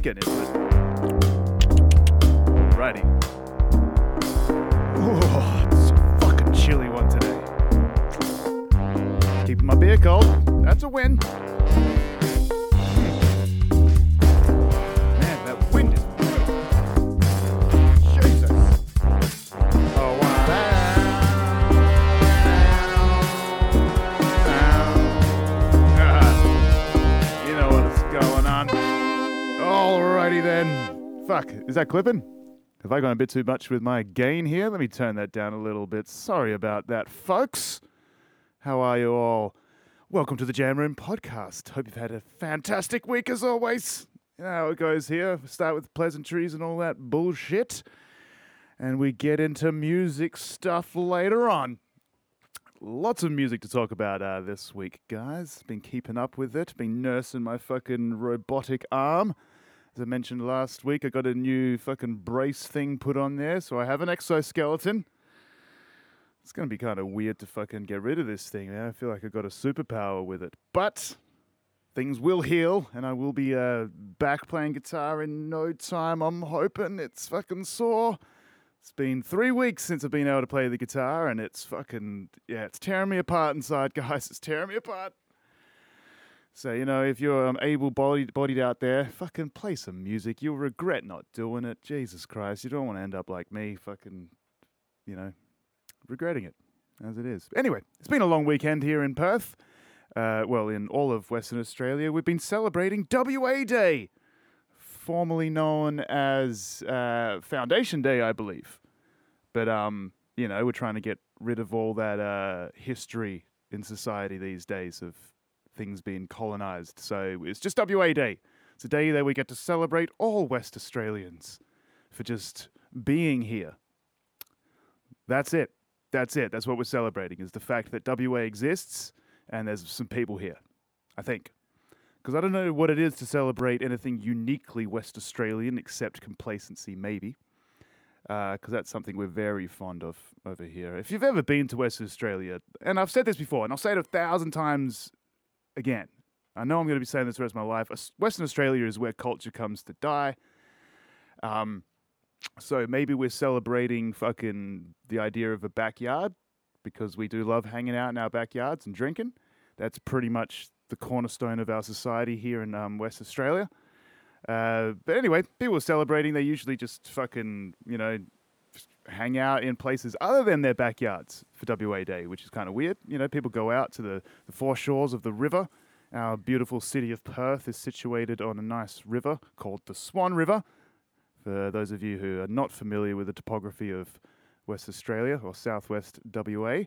we're getting into it. Alrighty. Oh, it's a fucking chilly one today. Keeping my beer cold. That's a win. Then. Fuck, is that clipping? Have I gone a bit too much with my gain here? Let me turn that down a little bit. Sorry about that, folks. How are you all? Welcome to the Jam Room podcast. Hope you've had a fantastic week as always. You know how it goes here. Start with pleasantries and all that bullshit. And we get into music stuff later on. Lots of music to talk about uh, this week, guys. Been keeping up with it. Been nursing my fucking robotic arm. As I mentioned last week, I got a new fucking brace thing put on there, so I have an exoskeleton. It's gonna be kind of weird to fucking get rid of this thing, man. I feel like I got a superpower with it. But things will heal, and I will be uh, back playing guitar in no time. I'm hoping it's fucking sore. It's been three weeks since I've been able to play the guitar, and it's fucking yeah, it's tearing me apart inside, guys. It's tearing me apart. So you know, if you're um, able-bodied bodied out there, fucking play some music. You'll regret not doing it. Jesus Christ, you don't want to end up like me, fucking, you know, regretting it as it is. Anyway, it's been a long weekend here in Perth. Uh, well, in all of Western Australia, we've been celebrating WA Day, formerly known as uh, Foundation Day, I believe. But um, you know, we're trying to get rid of all that uh, history in society these days of things being colonized. So it's just WA Day. It's a day that we get to celebrate all West Australians for just being here. That's it. That's it. That's what we're celebrating is the fact that WA exists and there's some people here. I think. Because I don't know what it is to celebrate anything uniquely West Australian except complacency, maybe. Uh, because that's something we're very fond of over here. If you've ever been to Western Australia, and I've said this before, and I'll say it a thousand times again. I know I'm going to be saying this the rest of my life. Western Australia is where culture comes to die. Um, so maybe we're celebrating fucking the idea of a backyard because we do love hanging out in our backyards and drinking. That's pretty much the cornerstone of our society here in um, West Australia. Uh, but anyway, people are celebrating. They usually just fucking, you know, hang out in places other than their backyards for WA Day, which is kind of weird. You know, people go out to the, the foreshores of the river. Our beautiful city of Perth is situated on a nice river called the Swan River. For those of you who are not familiar with the topography of West Australia or Southwest WA,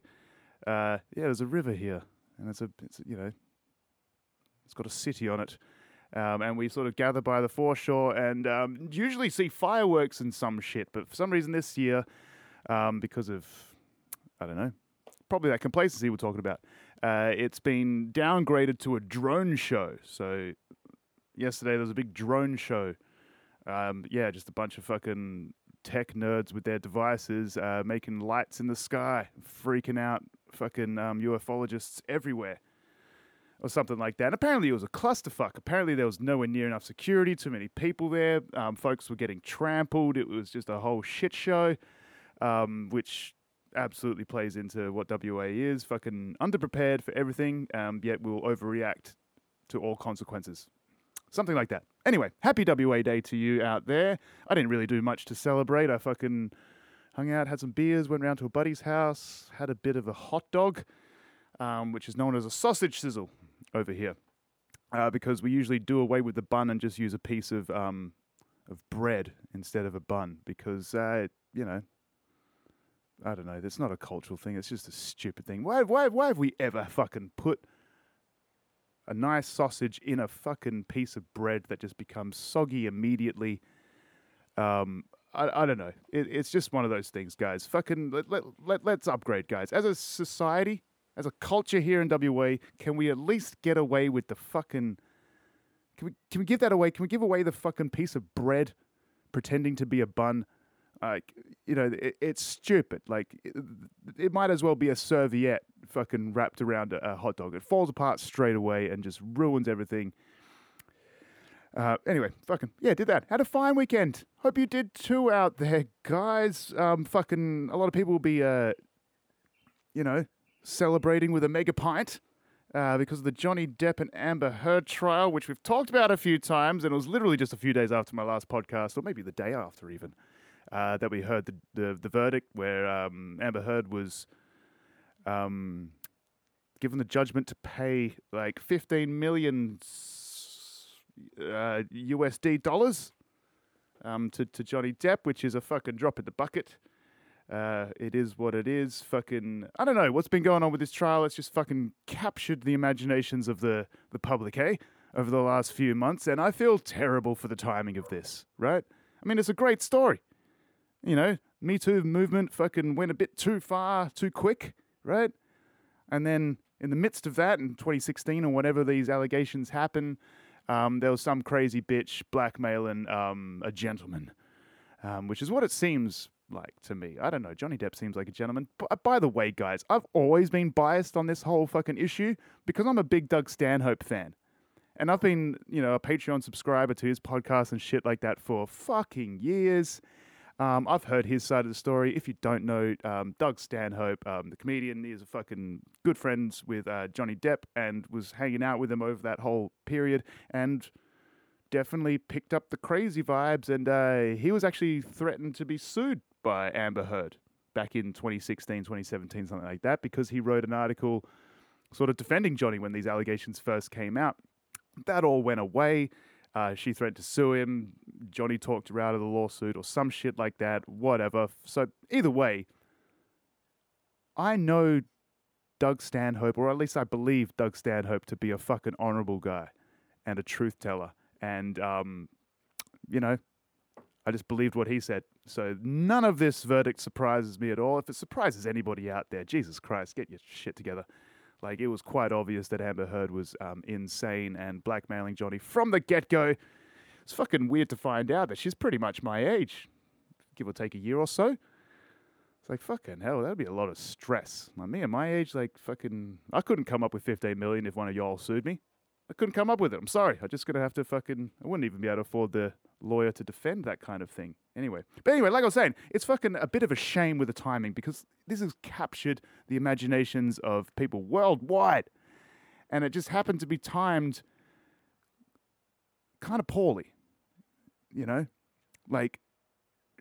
uh, yeah, there's a river here, and it's a, it's you know, it's got a city on it. Um, and we sort of gather by the foreshore and um, usually see fireworks and some shit. But for some reason this year, um, because of, I don't know, probably that complacency we're talking about, uh, it's been downgraded to a drone show. So yesterday there was a big drone show. Um, yeah, just a bunch of fucking tech nerds with their devices uh, making lights in the sky, freaking out fucking um, ufologists everywhere or something like that. Apparently, it was a clusterfuck. Apparently, there was nowhere near enough security, too many people there. Um, folks were getting trampled. It was just a whole shit show, um, which absolutely plays into what WA is fucking underprepared for everything, um, yet will overreact to all consequences. Something like that. Anyway, happy WA Day to you out there. I didn't really do much to celebrate. I fucking hung out, had some beers, went round to a buddy's house, had a bit of a hot dog, um, which is known as a sausage sizzle over here, uh, because we usually do away with the bun and just use a piece of um, of bread instead of a bun, because uh, you know, I don't know. That's not a cultural thing. It's just a stupid thing. Why, why, why have we ever fucking put a nice sausage in a fucking piece of bread that just becomes soggy immediately? Um, I, I don't know. It, it's just one of those things, guys. Fucking let, let, let, let's upgrade, guys. As a society, as a culture here in WA, can we at least get away with the fucking? Can we can we give that away? Can we give away the fucking piece of bread, pretending to be a bun? Like you know, it, it's stupid. Like it, it might as well be a serviette, fucking wrapped around a, a hot dog. It falls apart straight away and just ruins everything. Uh, anyway, fucking yeah, did that. Had a fine weekend. Hope you did too out there, guys. Um, fucking a lot of people will be, uh, you know, celebrating with a mega pint. Uh, because of the Johnny Depp and Amber Heard trial, which we've talked about a few times, and it was literally just a few days after my last podcast, or maybe the day after even, uh, that we heard the the, the verdict where um, Amber Heard was um, given the judgment to pay like 15 million uh, USD dollars um, to, to Johnny Depp, which is a fucking drop in the bucket. Uh, it is what it is. Fucking, I don't know what's been going on with this trial. It's just fucking captured the imaginations of the, the public, eh? Over the last few months, and I feel terrible for the timing of this, right? I mean, it's a great story. You know, Me Too movement fucking went a bit too far, too quick, right? And then in the midst of that, in 2016 or whatever these allegations happen, um, there was some crazy bitch blackmailing um, a gentleman, um, which is what it seems like to me. I don't know. Johnny Depp seems like a gentleman. B- by the way, guys, I've always been biased on this whole fucking issue because I'm a big Doug Stanhope fan. And I've been, you know, a Patreon subscriber to his podcast and shit like that for fucking years. Um, I've heard his side of the story. If you don't know, um, Doug Stanhope, um, the comedian, is a fucking good friends with uh, Johnny Depp and was hanging out with him over that whole period and definitely picked up the crazy vibes. And uh, he was actually threatened to be sued by Amber Heard back in 2016, 2017, something like that, because he wrote an article sort of defending Johnny when these allegations first came out. That all went away. Uh, she threatened to sue him. Johnny talked her out of the lawsuit or some shit like that, whatever. So, either way, I know Doug Stanhope, or at least I believe Doug Stanhope to be a fucking honorable guy and a truth teller. And, um, you know, I just believed what he said. So none of this verdict surprises me at all. If it surprises anybody out there, Jesus Christ, get your shit together. Like it was quite obvious that Amber Heard was um, insane and blackmailing Johnny from the get go. It's fucking weird to find out that she's pretty much my age, give or take a year or so. It's like fucking hell, that'd be a lot of stress. Like me at my age, like fucking, I couldn't come up with 15 million if one of y'all sued me. I couldn't come up with it. I'm sorry. I'm just gonna have to fucking. I wouldn't even be able to afford the lawyer to defend that kind of thing. Anyway, but anyway, like I was saying, it's fucking a bit of a shame with the timing because this has captured the imaginations of people worldwide, and it just happened to be timed kind of poorly. You know, like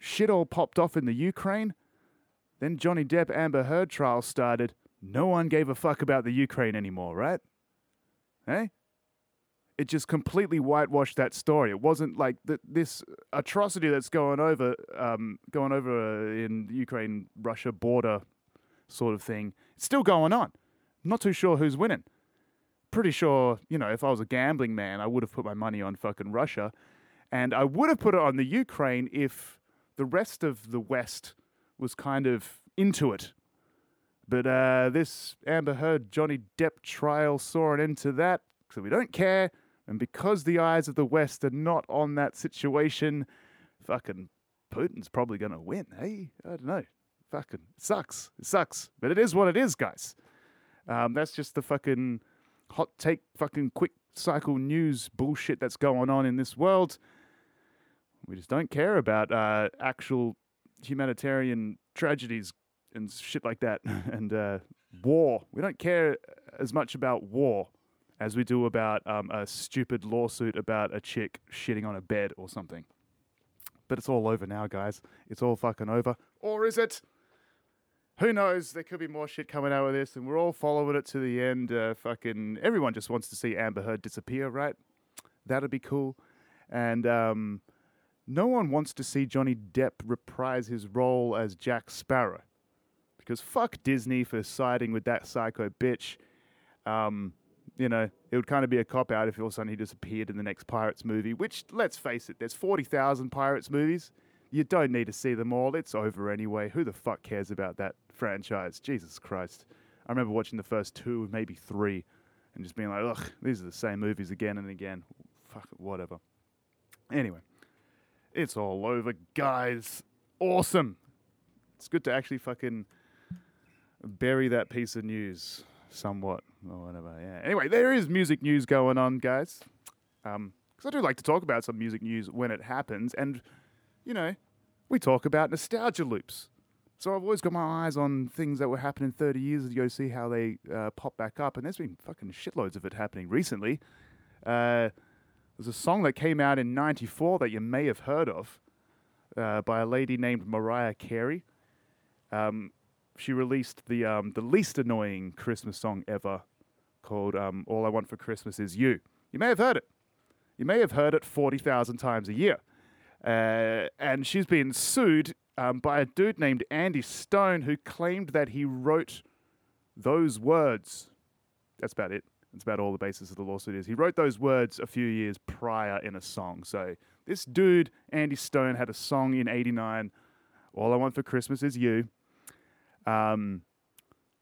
shit all popped off in the Ukraine. Then Johnny Depp Amber Heard trial started. No one gave a fuck about the Ukraine anymore, right? Hey? It just completely whitewashed that story. It wasn't like the, this atrocity that's going over, um, going over uh, in Ukraine Russia border sort of thing. It's still going on. Not too sure who's winning. Pretty sure, you know, if I was a gambling man, I would have put my money on fucking Russia, and I would have put it on the Ukraine if the rest of the West was kind of into it. But uh, this Amber Heard Johnny Depp trial saw an end to that, so we don't care. And because the eyes of the West are not on that situation, fucking Putin's probably going to win. Hey, I don't know. Fucking sucks. It sucks. But it is what it is, guys. Um, that's just the fucking hot take, fucking quick cycle news bullshit that's going on in this world. We just don't care about uh, actual humanitarian tragedies and shit like that and uh, war. We don't care as much about war as we do about um, a stupid lawsuit about a chick shitting on a bed or something. But it's all over now, guys. It's all fucking over. Or is it? Who knows? There could be more shit coming out of this, and we're all following it to the end. Uh, fucking everyone just wants to see Amber Heard disappear, right? That'd be cool. And um, no one wants to see Johnny Depp reprise his role as Jack Sparrow. Because fuck Disney for siding with that psycho bitch. Um, you know, it would kind of be a cop out if all of a sudden he disappeared in the next Pirates movie, which, let's face it, there's 40,000 Pirates movies. You don't need to see them all. It's over anyway. Who the fuck cares about that franchise? Jesus Christ. I remember watching the first two, maybe three, and just being like, ugh, these are the same movies again and again. Fuck it, whatever. Anyway, it's all over, guys. Awesome. It's good to actually fucking bury that piece of news somewhat or whatever. Yeah. Anyway, there is music news going on, guys. Um, Because I do like to talk about some music news when it happens. And, you know, we talk about nostalgia loops. So I've always got my eyes on things that were happening 30 years ago, see how they uh, pop back up. And there's been fucking shitloads of it happening recently. Uh, there's a song that came out in 94 that you may have heard of uh, by a lady named Mariah Carey. Um, she released the, um, the least annoying Christmas song ever called um, All I Want for Christmas Is You. You may have heard it. You may have heard it 40,000 times a year. Uh, and she's been sued um, by a dude named Andy Stone who claimed that he wrote those words. That's about it. That's about all the basis of the lawsuit is. He wrote those words a few years prior in a song. So this dude, Andy Stone, had a song in 89, All I Want for Christmas Is You. Um,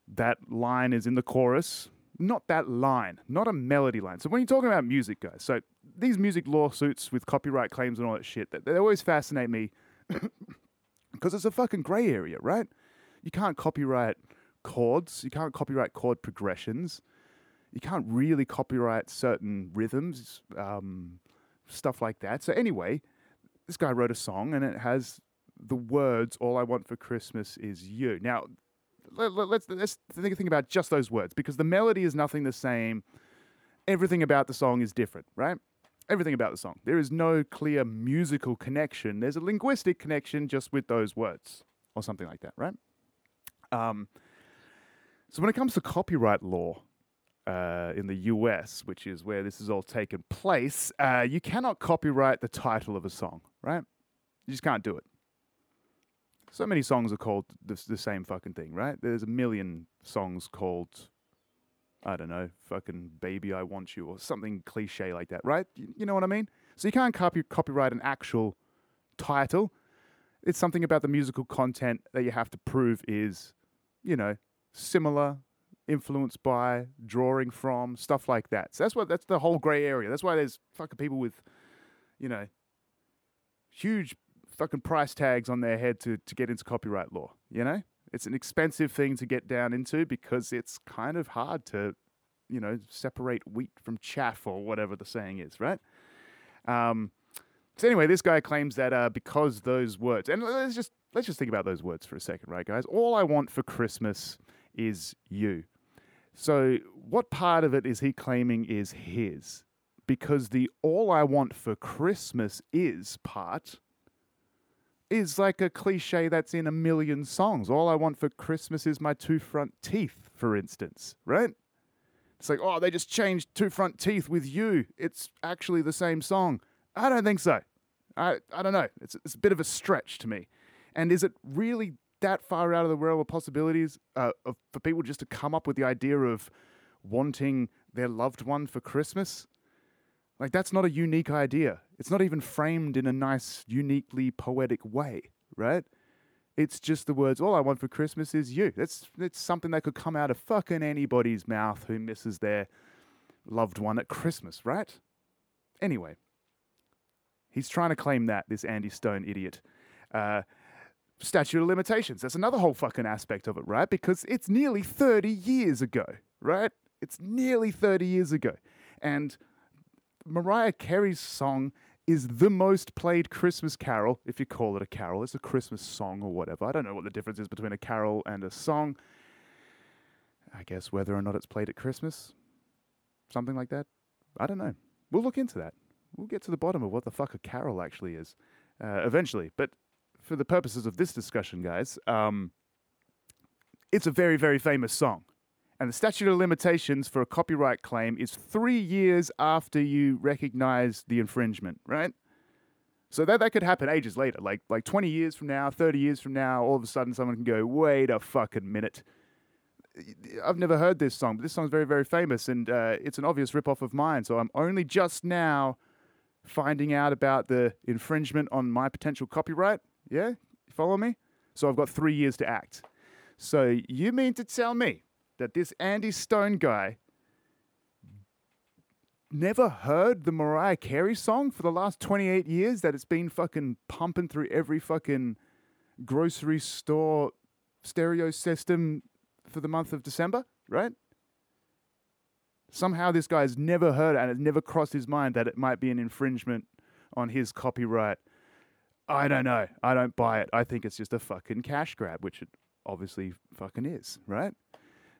that line is in the chorus. Not that line, not a melody line. So when you're talking about music, guys, so these music lawsuits with copyright claims and all that shit, they, they always fascinate me because it's a fucking gray area, right? You can't copyright chords, you can't copyright chord progressions, you can't really copyright certain rhythms, um, stuff like that. So anyway, this guy wrote a song and it has the words "All I want for Christmas is you." Now, let, us let's, think, think about just those words because the melody is nothing the same. Everything about the song is different, right? Everything about the song. There is no clear musical connection. There's a linguistic connection just with those words or something like that, right? Um, so when it comes to copyright law, uh, in the US, which is where this has all taken place, uh, you cannot copyright the title of a song, right? You just can't do it. So many songs are called the, the same fucking thing, right? There's a million songs called, I don't know, fucking Baby I Want You or something cliche like that, right? You, you know what I mean? So you can't copy, copyright an actual title. It's something about the musical content that you have to prove is, you know, similar, influenced by, drawing from, stuff like that. So that's what that's the whole grey area. That's why there's fucking people with, you know, huge fucking price tags on their head to, to get into copyright law. You know, it's an expensive thing to get down into because it's kind of hard to, you know, separate wheat from chaff or whatever the saying is, right? Um, so anyway, this guy claims that uh, because those words, and let's just let's just think about those words for a second, right, guys? All I want for Christmas is you. So, what part of it is he claiming is his? Because the all I want for Christmas is part is like a cliche that's in a million songs. All I want for Christmas is my two front teeth, for instance, right? It's like, oh, they just changed two front teeth with you. It's actually the same song. I don't think so. I, I don't know. It's, it's a bit of a stretch to me. And is it really that far out of the realm of possibilities uh, of, for people just to come up with the idea of wanting their loved one for Christmas? Like, that's not a unique idea. It's not even framed in a nice, uniquely poetic way, right? It's just the words, all I want for Christmas is you. That's, that's something that could come out of fucking anybody's mouth who misses their loved one at Christmas, right? Anyway, he's trying to claim that, this Andy Stone idiot. Uh, statute of limitations. That's another whole fucking aspect of it, right? Because it's nearly 30 years ago, right? It's nearly 30 years ago. And Mariah Carey's song is the most played Christmas carol, if you call it a carol. It's a Christmas song or whatever. I don't know what the difference is between a carol and a song. I guess whether or not it's played at Christmas, something like that. I don't know. We'll look into that. We'll get to the bottom of what the fuck a carol actually is uh, eventually. But for the purposes of this discussion, guys, um, it's a very, very famous song. And the statute of limitations for a copyright claim is three years after you recognize the infringement, right? So that, that could happen ages later, like like 20 years from now, 30 years from now, all of a sudden someone can go, wait a fucking minute. I've never heard this song, but this song's very, very famous and uh, it's an obvious ripoff of mine. So I'm only just now finding out about the infringement on my potential copyright. Yeah? You follow me? So I've got three years to act. So you mean to tell me that this Andy Stone guy never heard the Mariah Carey song for the last 28 years that it's been fucking pumping through every fucking grocery store stereo system for the month of December, right? Somehow this guy's never heard it and it's never crossed his mind that it might be an infringement on his copyright. I don't know. I don't buy it. I think it's just a fucking cash grab, which it obviously fucking is, right?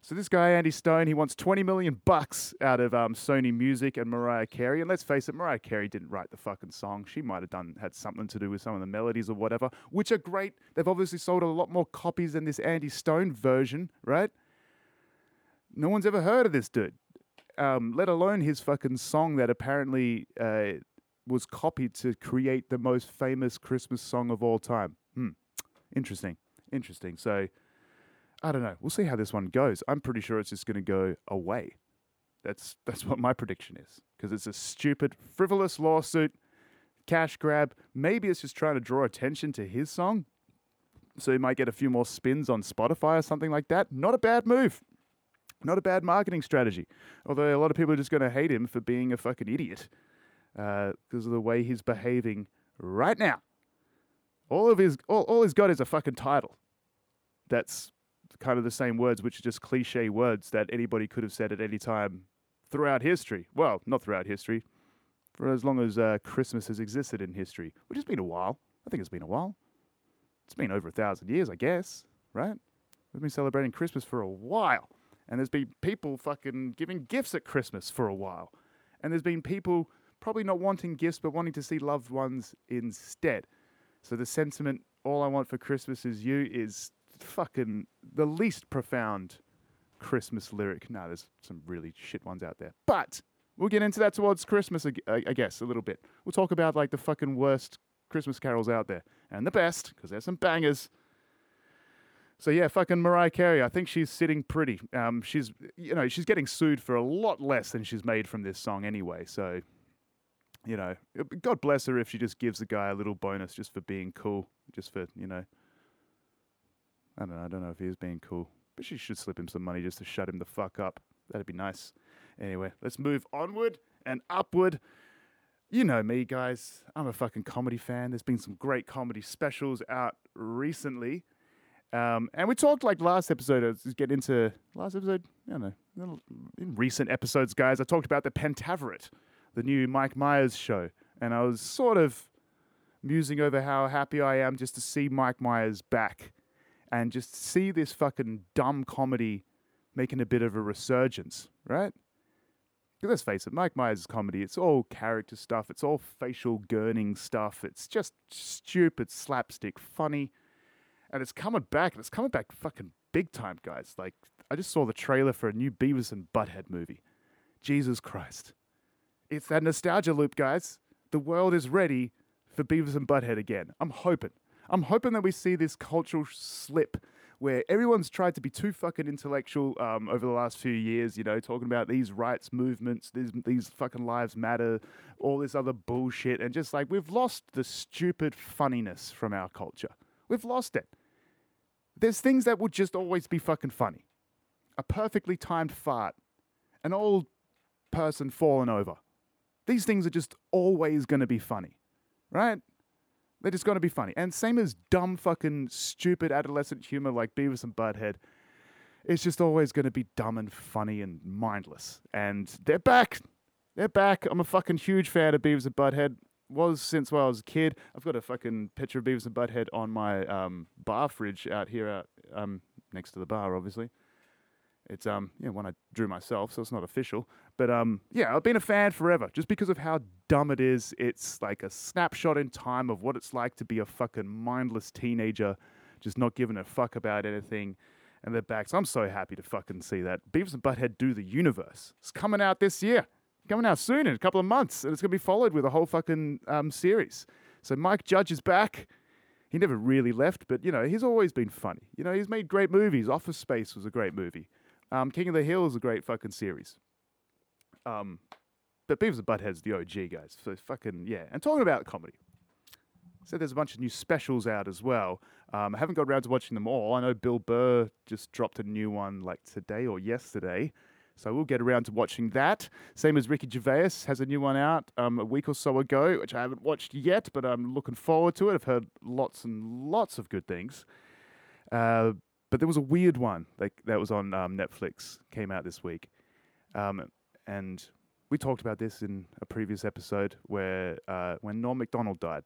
So this guy Andy Stone, he wants 20 million bucks out of um, Sony Music and Mariah Carey. And let's face it, Mariah Carey didn't write the fucking song. She might have done had something to do with some of the melodies or whatever, which are great. They've obviously sold a lot more copies than this Andy Stone version, right? No one's ever heard of this dude, um, let alone his fucking song that apparently uh, was copied to create the most famous Christmas song of all time. Hmm. Interesting. Interesting. So I don't know. We'll see how this one goes. I'm pretty sure it's just going to go away. That's that's what my prediction is because it's a stupid, frivolous lawsuit, cash grab. Maybe it's just trying to draw attention to his song, so he might get a few more spins on Spotify or something like that. Not a bad move. Not a bad marketing strategy. Although a lot of people are just going to hate him for being a fucking idiot because uh, of the way he's behaving right now. All of his all, all he's got is a fucking title. That's kind of the same words, which are just cliche words that anybody could have said at any time throughout history. Well, not throughout history, for as long as uh, Christmas has existed in history, which has been a while. I think it's been a while. It's been over a thousand years, I guess, right? We've been celebrating Christmas for a while. And there's been people fucking giving gifts at Christmas for a while. And there's been people probably not wanting gifts, but wanting to see loved ones instead. So the sentiment, all I want for Christmas is you, is fucking the least profound Christmas lyric. No, there's some really shit ones out there. But we'll get into that towards Christmas, I guess, a little bit. We'll talk about like the fucking worst Christmas carols out there and the best, because there's some bangers. So yeah, fucking Mariah Carey. I think she's sitting pretty. Um, she's you know she's getting sued for a lot less than she's made from this song anyway. So, you know, God bless her if she just gives the guy a little bonus just for being cool, just for you know I don't know. I don't know if he is being cool, but she should slip him some money just to shut him the fuck up. That'd be nice. Anyway, let's move onward and upward. You know me, guys. I'm a fucking comedy fan. There's been some great comedy specials out recently. Um, and we talked like last episode, let's get into last episode, I don't know, in recent episodes, guys, I talked about the Pentaverate, the new Mike Myers show. And I was sort of musing over how happy I am just to see Mike Myers back and just see this fucking dumb comedy making a bit of a resurgence, right? Let's face it, Mike Myers' comedy, it's all character stuff, it's all facial gurning stuff, it's just stupid, slapstick, funny. And it's coming back, and it's coming back fucking big time, guys. Like, I just saw the trailer for a new Beavis and Butthead movie. Jesus Christ. It's that nostalgia loop, guys. The world is ready for Beavis and Butthead again. I'm hoping. I'm hoping that we see this cultural slip where everyone's tried to be too fucking intellectual um, over the last few years, you know, talking about these rights movements, these, these fucking lives matter, all this other bullshit, and just like we've lost the stupid funniness from our culture. We've lost it. There's things that will just always be fucking funny. A perfectly timed fart, an old person falling over. These things are just always going to be funny, right? They're just going to be funny. And same as dumb, fucking, stupid adolescent humor like Beavis and Butthead. It's just always going to be dumb and funny and mindless. And they're back. They're back. I'm a fucking huge fan of Beavis and Butthead. Was since when I was a kid. I've got a fucking picture of Beavis and Butthead on my um, bar fridge out here, out um, next to the bar, obviously. It's um yeah one I drew myself, so it's not official. But um yeah, I've been a fan forever, just because of how dumb it is. It's like a snapshot in time of what it's like to be a fucking mindless teenager, just not giving a fuck about anything. And they're back. So I'm so happy to fucking see that. Beavis and Butthead do the universe. It's coming out this year. Coming out soon in a couple of months, and it's gonna be followed with a whole fucking um, series. So Mike Judge is back he never really left, but you know, he's always been funny. You know, he's made great movies. Office Space was a great movie. Um, King of the Hill is a great fucking series. Um, but Beavis and Butthead's the OG guys. So fucking yeah. And talking about comedy. So there's a bunch of new specials out as well. Um, I haven't got around to watching them all. I know Bill Burr just dropped a new one like today or yesterday. So we'll get around to watching that. Same as Ricky Gervais has a new one out um, a week or so ago, which I haven't watched yet, but I'm looking forward to it. I've heard lots and lots of good things. Uh, but there was a weird one like that was on um, Netflix, came out this week, um, and we talked about this in a previous episode where uh, when Norm Macdonald died,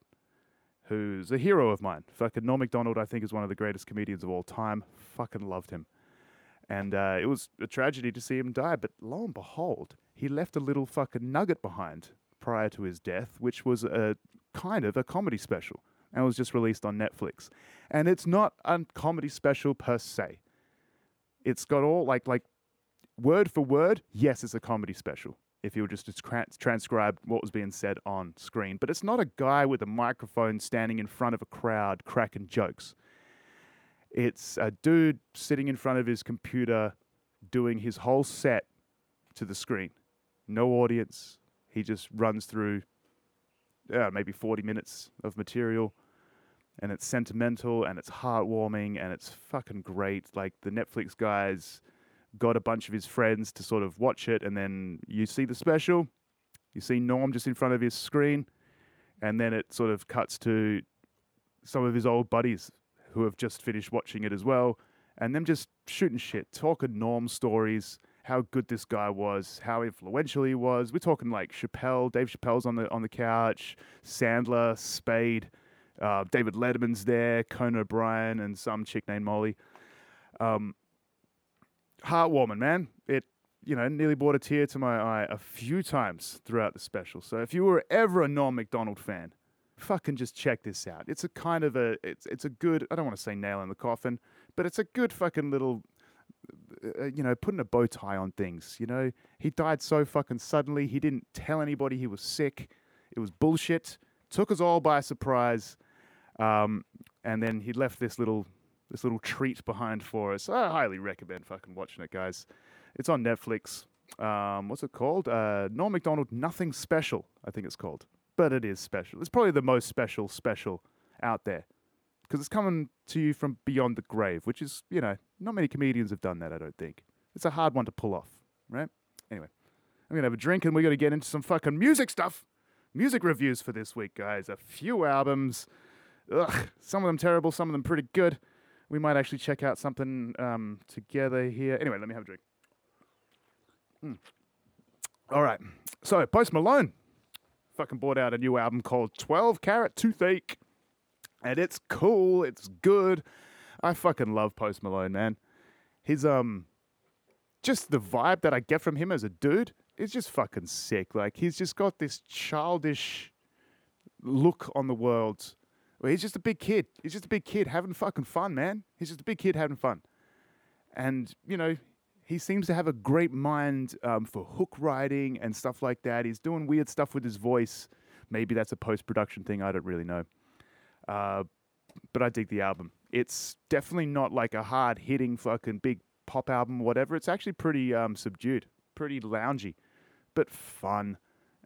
who's a hero of mine. Fucking Norm Macdonald, I think, is one of the greatest comedians of all time. Fucking loved him. And uh, it was a tragedy to see him die, but lo and behold, he left a little fucking nugget behind prior to his death, which was a kind of a comedy special and was just released on Netflix. And it's not a comedy special per se. It's got all like like word for word, yes, it's a comedy special. If you were just tra- transcribe what was being said on screen, but it's not a guy with a microphone standing in front of a crowd cracking jokes. It's a dude sitting in front of his computer doing his whole set to the screen. No audience. He just runs through uh, maybe 40 minutes of material and it's sentimental and it's heartwarming and it's fucking great. Like the Netflix guys got a bunch of his friends to sort of watch it, and then you see the special, you see Norm just in front of his screen, and then it sort of cuts to some of his old buddies who have just finished watching it as well, and them just shooting shit, talking Norm stories. How good this guy was, how influential he was. We're talking like Chappelle, Dave Chappelle's on the on the couch, Sandler, Spade, uh, David Letterman's there, Conan O'Brien, and some chick named Molly. Um, heartwarming, man. It, you know, nearly brought a tear to my eye a few times throughout the special. So if you were ever a Norm Macdonald fan, fucking just check this out. It's a kind of a, it's it's a good. I don't want to say nail in the coffin, but it's a good fucking little. Uh, you know, putting a bow tie on things. You know, he died so fucking suddenly. He didn't tell anybody he was sick. It was bullshit. Took us all by surprise. Um, and then he left this little this little treat behind for us. I highly recommend fucking watching it, guys. It's on Netflix. Um, what's it called? Uh, Norm Macdonald Nothing Special, I think it's called. But it is special. It's probably the most special special out there because it's coming to you from beyond the grave, which is, you know, not many comedians have done that, I don't think. It's a hard one to pull off, right? Anyway, I'm going to have a drink and we're going to get into some fucking music stuff. Music reviews for this week, guys. A few albums. Ugh, some of them terrible, some of them pretty good. We might actually check out something um, together here. Anyway, let me have a drink. Mm. All right. So, Post Malone fucking brought out a new album called 12 Carat Toothache. And it's cool. It's good. I fucking love Post Malone, man. His, um, just the vibe that I get from him as a dude is just fucking sick. Like, he's just got this childish look on the world well, he's just a big kid. He's just a big kid having fucking fun, man. He's just a big kid having fun. And, you know, he seems to have a great mind um, for hook writing and stuff like that. He's doing weird stuff with his voice. Maybe that's a post production thing. I don't really know. Uh, but I dig the album. It's definitely not like a hard hitting fucking big pop album, whatever. It's actually pretty um, subdued, pretty loungy, but fun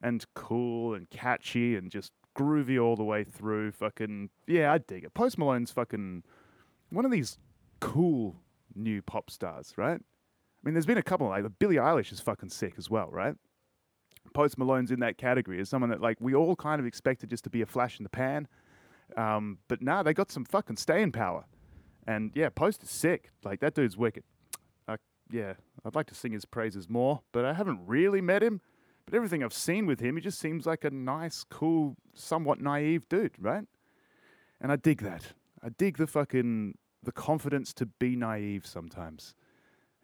and cool and catchy and just groovy all the way through. Fucking yeah, I dig it. Post Malone's fucking one of these cool new pop stars, right? I mean, there's been a couple like Billie Eilish is fucking sick as well, right? Post Malone's in that category as someone that like we all kind of expected just to be a flash in the pan, um, but nah, they got some fucking staying power, and yeah, Post is sick. Like that dude's wicked. Uh, yeah, I'd like to sing his praises more, but I haven't really met him. But everything I've seen with him, he just seems like a nice, cool, somewhat naive dude, right? And I dig that. I dig the fucking the confidence to be naive sometimes.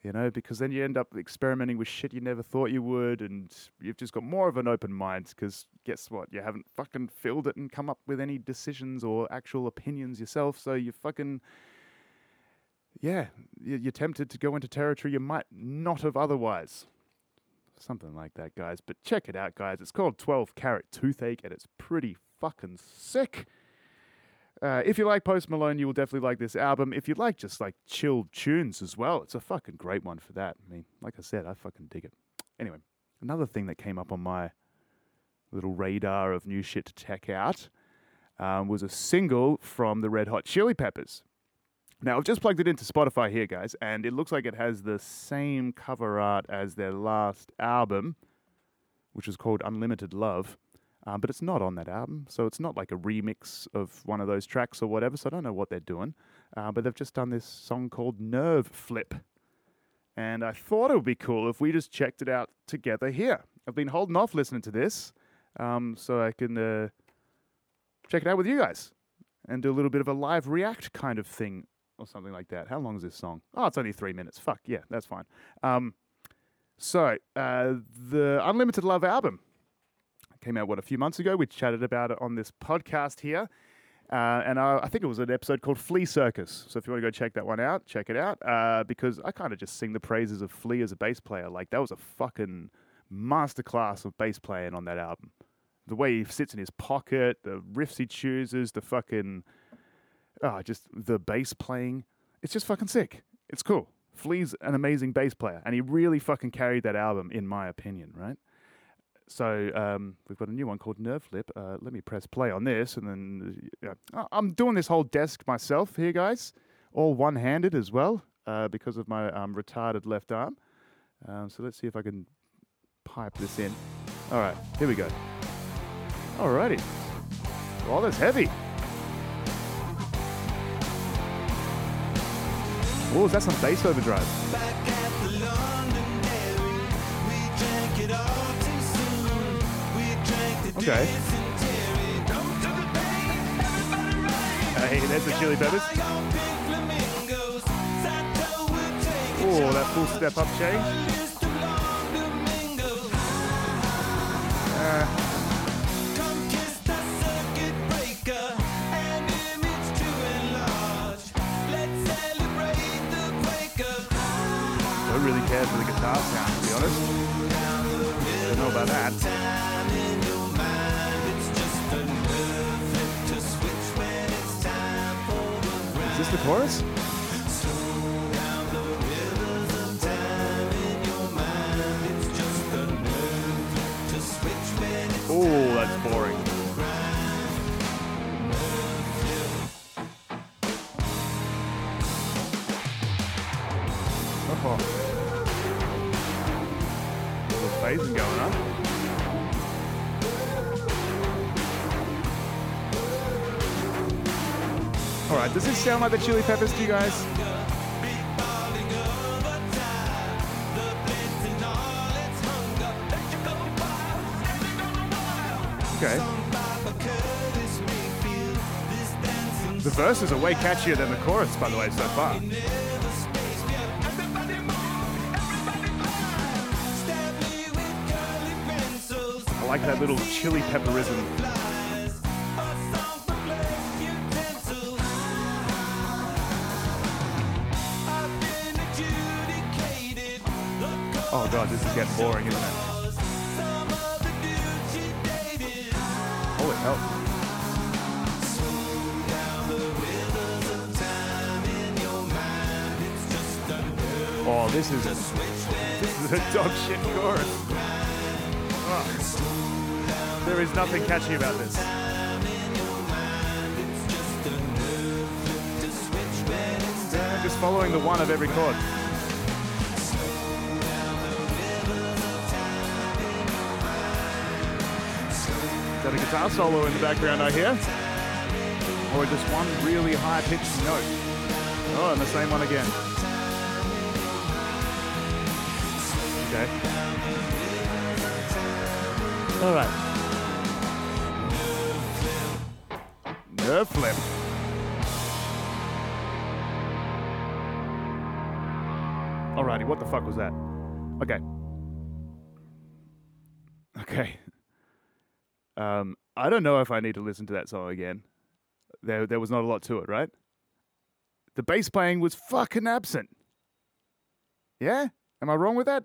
You know, because then you end up experimenting with shit you never thought you would, and you've just got more of an open mind. Because guess what? You haven't fucking filled it and come up with any decisions or actual opinions yourself. So you fucking, yeah, you're tempted to go into territory you might not have otherwise. Something like that, guys. But check it out, guys. It's called 12 Carat Toothache, and it's pretty fucking sick. Uh, if you like Post Malone, you will definitely like this album. If you like just like chilled tunes as well, it's a fucking great one for that. I mean, like I said, I fucking dig it. Anyway, another thing that came up on my little radar of new shit to check out um, was a single from the Red Hot Chili Peppers. Now, I've just plugged it into Spotify here, guys, and it looks like it has the same cover art as their last album, which was called Unlimited Love. Um, but it's not on that album, so it's not like a remix of one of those tracks or whatever. So I don't know what they're doing, uh, but they've just done this song called Nerve Flip, and I thought it would be cool if we just checked it out together here. I've been holding off listening to this um, so I can uh, check it out with you guys and do a little bit of a live react kind of thing or something like that. How long is this song? Oh, it's only three minutes. Fuck, yeah, that's fine. Um, so, uh, the Unlimited Love album came out, what, a few months ago? We chatted about it on this podcast here. Uh, and I, I, think it was an episode called Flea Circus. So if you want to go check that one out, check it out. Uh, because I kind of just sing the praises of Flea as a bass player. Like, that was a fucking masterclass of bass playing on that album. The way he sits in his pocket, the riffs he chooses, the fucking. Oh, just the bass playing. It's just fucking sick. It's cool. Flea's an amazing bass player, and he really fucking carried that album, in my opinion, right? So um, we've got a new one called Nerve Flip. Uh, let me press play on this, and then uh, I'm doing this whole desk myself here, guys, all one-handed as well uh, because of my um, retarded left arm. Um, so let's see if I can pipe this in. All right, here we go. Alrighty. Oh, that's heavy. Oh, is that some bass overdrive? Okay. Hey, there's the chili peppers. Oh, that full step up change. Uh, care for the guitar sound, to be honest. Don't know about that. Is this the chorus? Oh, that's boring. All right, does this sound like the Chili Peppers to you guys? Okay. The verses are way catchier than the chorus, by the way, so far. I like that little chili pepperism. God, this is getting boring, isn't it? Holy hell. Oh, this is a this is a dog shit chorus. Oh. There is nothing catchy about this. Just following the one of every chord. Guitar solo in the background I hear? Or just one really high pitched note? Oh, and the same one again. Okay. All right. Nerve flip. Alrighty, what the fuck was that? Okay. Okay. Um, I don't know if I need to listen to that song again. There, there was not a lot to it, right? The bass playing was fucking absent. Yeah? Am I wrong with that?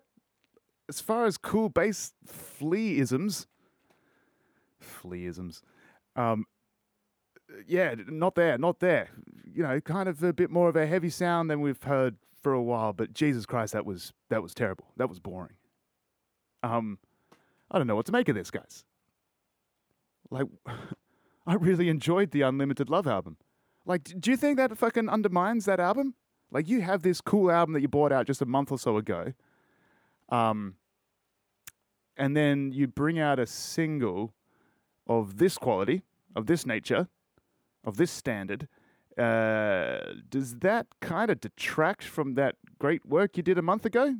as far as cool bass fleaisms, fleaisms, um, yeah, not there, not there. You know, kind of a bit more of a heavy sound than we've heard for a while. But Jesus Christ, that was that was terrible. That was boring. Um, I don't know what to make of this, guys. Like, I really enjoyed the Unlimited Love album. Like, do you think that fucking undermines that album? Like, you have this cool album that you bought out just a month or so ago. Um, and then you bring out a single of this quality, of this nature, of this standard, Uh, does that kind of detract from that great work you did a month ago?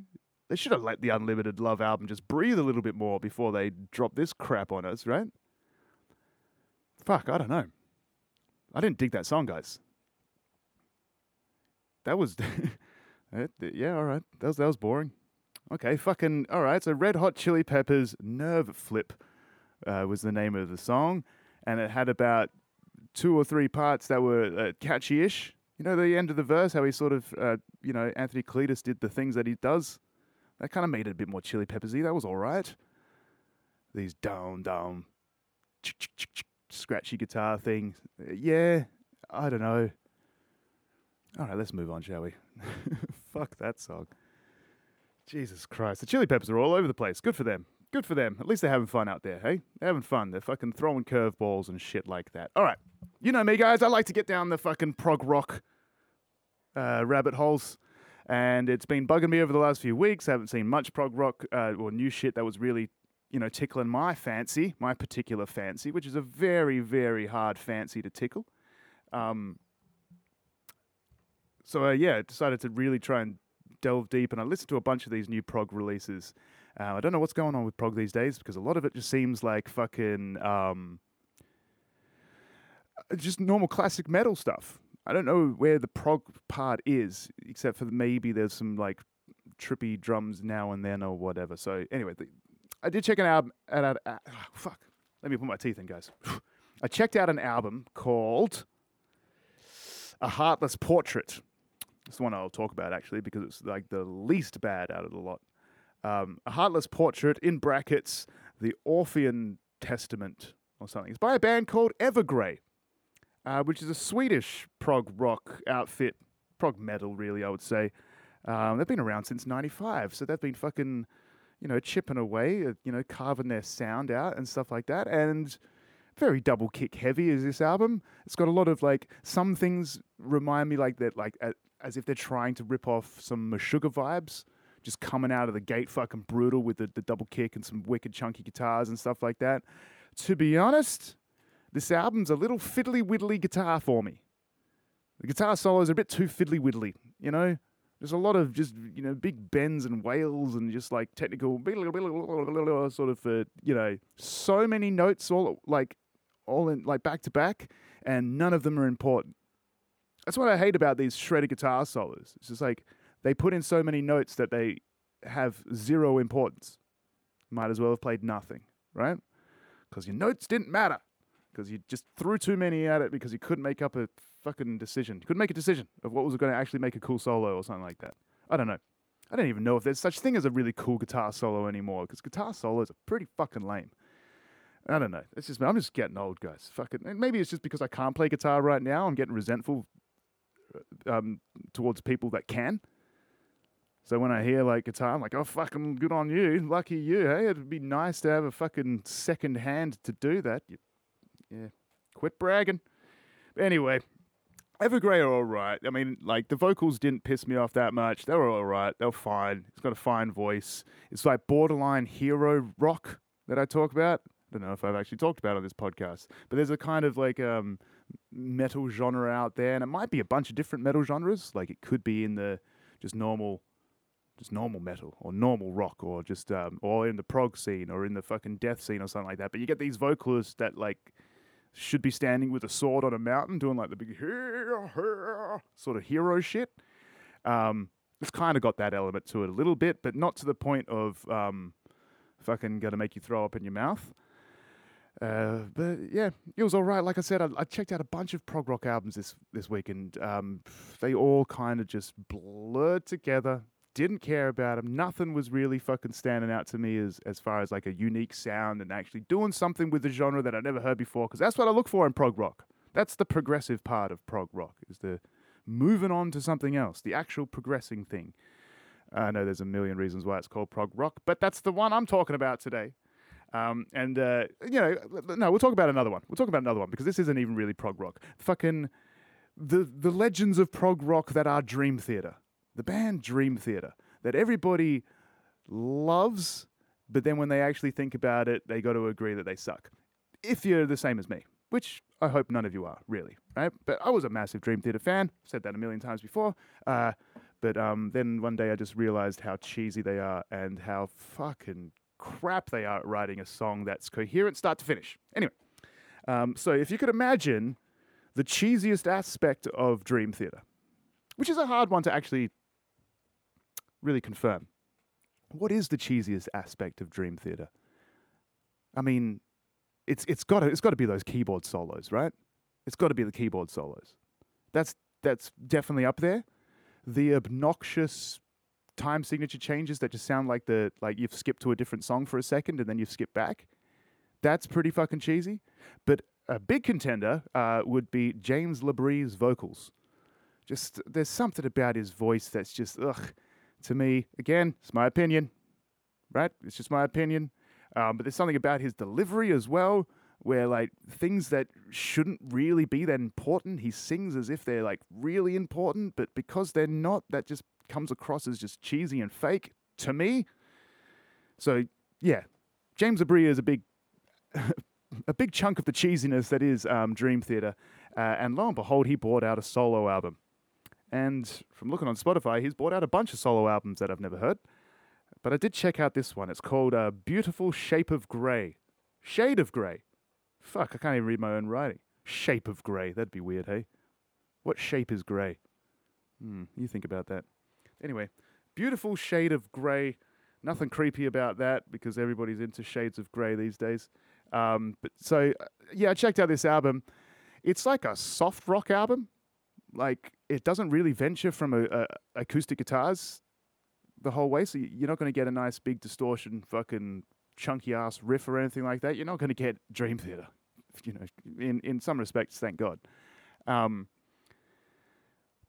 They should have let the Unlimited Love album just breathe a little bit more before they drop this crap on us, right? Fuck, I don't know. I didn't dig that song, guys. That was, yeah, all right. That was that was boring. Okay, fucking all right. So Red Hot Chili Peppers "Nerve Flip" uh, was the name of the song, and it had about two or three parts that were uh, catchy-ish. You know, the end of the verse, how he sort of, uh, you know, Anthony Kiedis did the things that he does. That kind of made it a bit more Chili Peppersy. That was all right. These down, down, scratchy guitar thing. Yeah, I don't know. All right, let's move on, shall we? Fuck that song. Jesus Christ. The Chili Peppers are all over the place. Good for them. Good for them. At least they're having fun out there, hey? They're having fun. They're fucking throwing curveballs and shit like that. All right. You know me, guys. I like to get down the fucking prog rock uh, rabbit holes. And it's been bugging me over the last few weeks. I haven't seen much prog rock uh, or new shit that was really, you know, tickling my fancy, my particular fancy, which is a very, very hard fancy to tickle. Um, so uh, yeah, decided to really try and delve deep, and I listened to a bunch of these new prog releases. Uh, I don't know what's going on with prog these days because a lot of it just seems like fucking um, uh, just normal classic metal stuff. I don't know where the prog part is, except for maybe there's some like trippy drums now and then or whatever. So anyway, the, I did check an album. At, at, at, oh, fuck, let me put my teeth in, guys. I checked out an album called "A Heartless Portrait." It's the one I'll talk about actually because it's like the least bad out of the lot. Um, a Heartless Portrait in brackets, the Orphean Testament or something. It's by a band called Evergrey, uh, which is a Swedish prog rock outfit, prog metal really, I would say. Um, they've been around since '95, so they've been fucking, you know, chipping away, uh, you know, carving their sound out and stuff like that. And very double kick heavy is this album. It's got a lot of like some things remind me like that, like as if they're trying to rip off some Meshuggah vibes, just coming out of the gate fucking brutal with the, the double kick and some wicked chunky guitars and stuff like that. To be honest, this album's a little fiddly widdly guitar for me. The guitar solos are a bit too fiddly widdly, you know? There's a lot of just, you know, big bends and wails and just like technical sort of, uh, you know, so many notes all like, all in like back to back, and none of them are important. That's what I hate about these shredded guitar solos. It's just like they put in so many notes that they have zero importance. Might as well have played nothing, right? Because your notes didn't matter. Because you just threw too many at it because you couldn't make up a fucking decision. Couldn't make a decision of what was going to actually make a cool solo or something like that. I don't know. I don't even know if there's such thing as a really cool guitar solo anymore because guitar solos are pretty fucking lame. I don't know. It's just I'm just getting old, guys. Fucking maybe it's just because I can't play guitar right now. I'm getting resentful um, towards people that can. So when I hear like guitar, I'm like, oh fucking good on you, lucky you. Hey, it'd be nice to have a fucking second hand to do that. You, yeah, quit bragging. But anyway, Evergrey are all right. I mean, like the vocals didn't piss me off that much. They were all right. They were fine. It's got a fine voice. It's like borderline hero rock that I talk about. I don't know if I've actually talked about on this podcast, but there's a kind of like um, metal genre out there, and it might be a bunch of different metal genres. Like it could be in the just normal, just normal metal or normal rock, or just um, or in the prog scene or in the fucking death scene or something like that. But you get these vocalists that like should be standing with a sword on a mountain doing like the big sort of hero shit. Um, it's kind of got that element to it a little bit, but not to the point of um, fucking gonna make you throw up in your mouth. Uh, but yeah, it was all right. Like I said, I, I, checked out a bunch of prog rock albums this this week, and um, they all kind of just blurred together. Didn't care about them. Nothing was really fucking standing out to me as as far as like a unique sound and actually doing something with the genre that I never heard before. Because that's what I look for in prog rock. That's the progressive part of prog rock is the moving on to something else, the actual progressing thing. I know there's a million reasons why it's called prog rock, but that's the one I'm talking about today. Um, and uh, you know, no, we'll talk about another one. We'll talk about another one because this isn't even really prog rock. Fucking the the legends of prog rock that are Dream Theater, the band Dream Theater that everybody loves, but then when they actually think about it, they got to agree that they suck. If you're the same as me, which I hope none of you are, really, right? But I was a massive Dream Theater fan. Said that a million times before. Uh, but um, then one day I just realized how cheesy they are and how fucking crap they are at writing a song that's coherent start to finish. Anyway, um, so if you could imagine the cheesiest aspect of Dream Theater, which is a hard one to actually really confirm. What is the cheesiest aspect of Dream Theater? I mean, it's it's got to it's got to be those keyboard solos, right? It's got to be the keyboard solos. That's that's definitely up there. The obnoxious time signature changes that just sound like the like you've skipped to a different song for a second and then you've skipped back. That's pretty fucking cheesy. But a big contender uh, would be James LaBrie's vocals. Just there's something about his voice that's just ugh. To me, again, it's my opinion, right? It's just my opinion. Um, but there's something about his delivery as well, where like things that shouldn't really be that important, he sings as if they're like really important, but because they're not, that just comes across as just cheesy and fake to me. So yeah, James LaBrie is a big, a big chunk of the cheesiness that is um, Dream Theater, uh, and lo and behold, he brought out a solo album. And from looking on Spotify, he's brought out a bunch of solo albums that I've never heard. But I did check out this one. It's called uh, Beautiful Shape of Grey. Shade of Grey. Fuck, I can't even read my own writing. Shape of Grey. That'd be weird, hey? What shape is grey? Hmm, you think about that. Anyway, beautiful shade of grey. Nothing creepy about that because everybody's into shades of grey these days. Um, but so, uh, yeah, I checked out this album. It's like a soft rock album like it doesn't really venture from a, a acoustic guitars the whole way. So you're not going to get a nice big distortion, fucking chunky ass riff or anything like that. You're not going to get Dream Theater, you know. In in some respects, thank God. Um,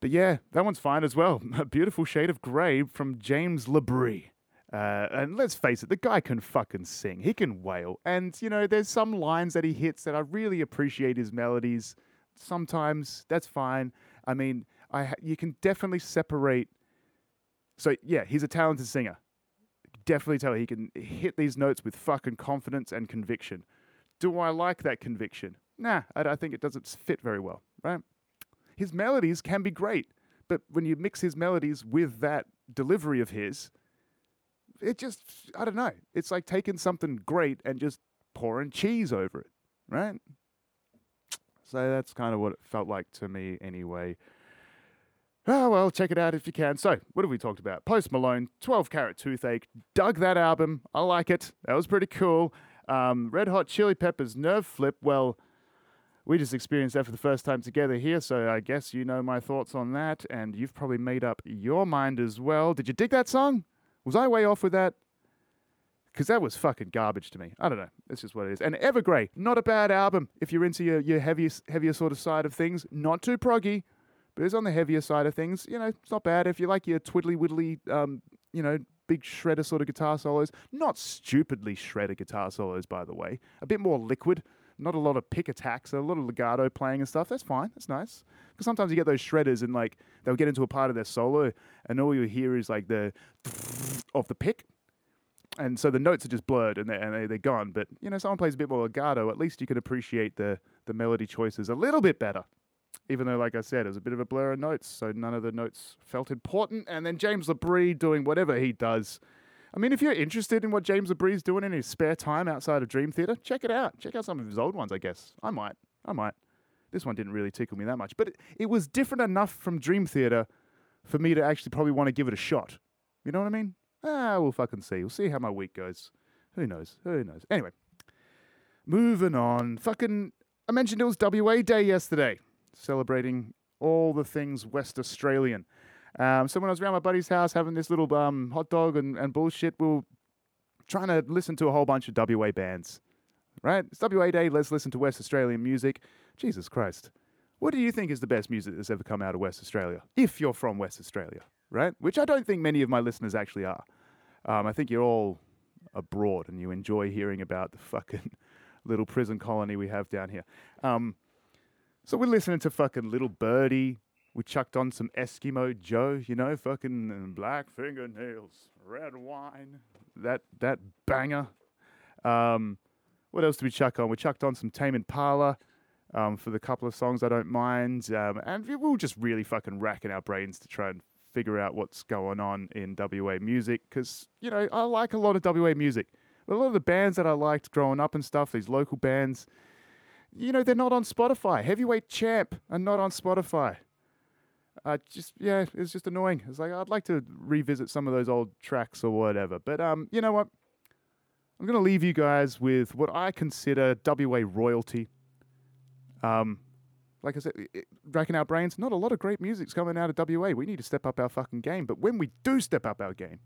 but yeah, that one's fine as well. A beautiful shade of grey from James LaBrie. Uh, and let's face it, the guy can fucking sing. He can wail. And, you know, there's some lines that he hits that I really appreciate his melodies. Sometimes that's fine. I mean, I you can definitely separate. So yeah, he's a talented singer. Definitely tell he can hit these notes with fucking confidence and conviction. Do I like that conviction? Nah, I, I think it doesn't fit very well. Right? His melodies can be great, but when you mix his melodies with that delivery of his, it just I don't know. It's like taking something great and just pouring cheese over it, right? So that's kind of what it felt like to me anyway. Oh, well, check it out if you can. So, what have we talked about? Post Malone, 12 Carat Toothache. Dug that album. I like it. That was pretty cool. Um, Red Hot Chili Peppers Nerve Flip. Well, we just experienced that for the first time together here, so I guess you know my thoughts on that, and you've probably made up your mind as well. Did you dig that song? Was I way off with that? Because that was fucking garbage to me. I don't know. That's just what it is. And Evergrey, not a bad album if you're into your, your heavier, heavier sort of side of things. Not too proggy, but it's on the heavier side of things. You know, it's not bad. If you like your twiddly widdly, um, you know, big shredder sort of guitar solos, not stupidly shredder guitar solos, by the way. A bit more liquid. Not a lot of pick attacks, a lot of legato playing and stuff. That's fine. That's nice. Because sometimes you get those shredders and like they'll get into a part of their solo and all you hear is like the of the pick and so the notes are just blurred and they're, and they, they're gone. But you know, someone plays a bit more legato, at least you can appreciate the the melody choices a little bit better. Even though, like I said, it was a bit of a blur of notes, so none of the notes felt important. And then James LaBrie doing whatever he does. I mean, if you're interested in what James LaBrie's doing in his spare time outside of Dream Theater, check it out. Check out some of his old ones, I guess. I might. I might. This one didn't really tickle me that much, but it, it was different enough from Dream Theater for me to actually probably want to give it a shot. You know what I mean? Ah, we'll fucking see. We'll see how my week goes. Who knows? Who knows? Anyway, moving on. Fucking, I mentioned it was WA Day yesterday, celebrating all the things West Australian. Um, so when I was around my buddy's house having this little um, hot dog and, and bullshit, we were trying to listen to a whole bunch of WA bands. Right? It's WA Day. Let's listen to West Australian music. Jesus Christ. What do you think is the best music that's ever come out of West Australia? If you're from West Australia right? Which I don't think many of my listeners actually are. Um, I think you're all abroad and you enjoy hearing about the fucking little prison colony we have down here. Um, so we're listening to fucking Little Birdy. We chucked on some Eskimo Joe, you know, fucking black fingernails, red wine. That that banger. Um, what else did we chuck on? We chucked on some Tame Impala. Um, for the couple of songs I don't mind, um, and we we're just really fucking racking our brains to try and figure out what's going on in WA music because you know I like a lot of WA music. But a lot of the bands that I liked growing up and stuff, these local bands, you know, they're not on Spotify. Heavyweight Champ are not on Spotify. Uh, just yeah, it's just annoying. It's like I'd like to revisit some of those old tracks or whatever. But um, you know what? I'm gonna leave you guys with what I consider WA royalty. Um, like I said, it, racking our brains. Not a lot of great music's coming out of WA. We need to step up our fucking game. But when we do step up our game,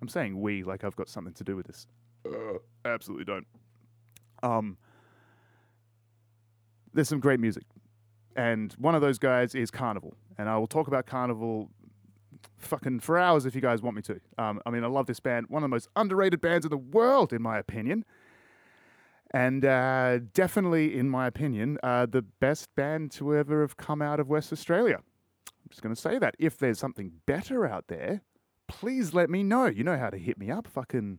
I'm saying we like I've got something to do with this. Uh, absolutely don't. Um, there's some great music, and one of those guys is Karnivool. and I will talk about Karnivool fucking for hours if you guys want me to. Um, I mean, I love this band, one of the most underrated bands in the world, in my opinion. And uh, definitely, in my opinion, uh, the best band to ever have come out of West Australia. I'm just going to say that. If there's something better out there, please let me know. You know how to hit me up. Fucking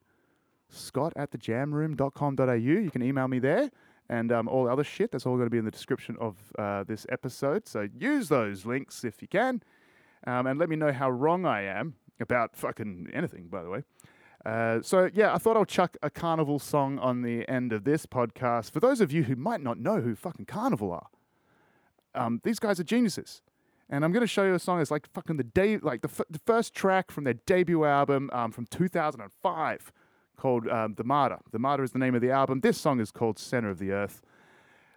scott at thejamroom.com.au. You can email me there. And um, all the other shit, that's all going to be in the description of uh, this episode. So use those links if you can. Um, and let me know how wrong I am about fucking anything, by the way. Uh, so yeah, I thought I'll chuck a Karnivool song on the end of this podcast. For those of you who might not know who fucking Karnivool are, um, these guys are geniuses, and I'm going to show you a song that's like fucking the day, like the, f- the first track from their debut album um, from 2005, called um, "Themata." "The Martyr" is the name of the album. This song is called "Center of the Earth."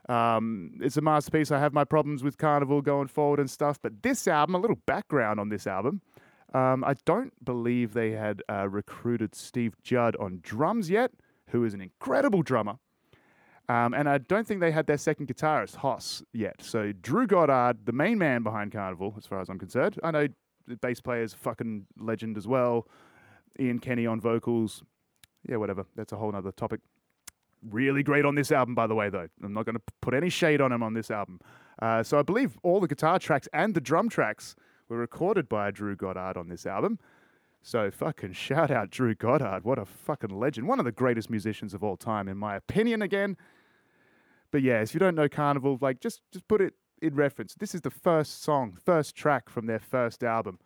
Um, it's a masterpiece. I have my problems with Karnivool going forward and stuff, but this album, a little background on this album. Um, I don't believe they had uh, recruited Steve Judd on drums yet, who is an incredible drummer. Um, and I don't think they had their second guitarist, Hoss, yet. So Drew Goddard, the main man behind Karnivool, as far as I'm concerned. I know the bass player is fucking legend as well. Ian Kenny on vocals. Yeah, whatever. That's a whole other topic. Really great on this album, by the way, though. I'm not going to put any shade on him on this album. Uh, so I believe all the guitar tracks and the drum tracks were recorded by Drew Goddard on this album. So fucking shout out Drew Goddard. What a fucking legend. One of the greatest musicians of all time, in my opinion, again. But yeah, if you don't know Karnivool, like just just put it in reference. This is the first song, first track from their first album.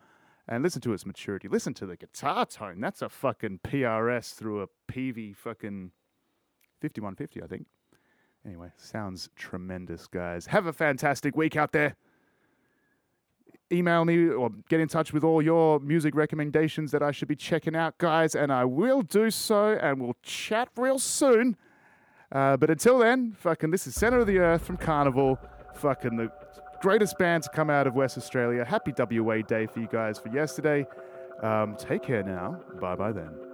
And listen to its maturity. Listen to the guitar tone. That's a fucking PRS through a PV fucking 5150, I think. Anyway, sounds tremendous, guys. Have a fantastic week out there email me or get in touch with all your music recommendations that I should be checking out, guys, and I will do so, and we'll chat real soon. Uh, but until then, fucking, this is Center of the Earth from Karnivool. Fucking the greatest band to come out of West Australia. Happy WA Day for you guys for yesterday. Um, take care now. Bye bye then.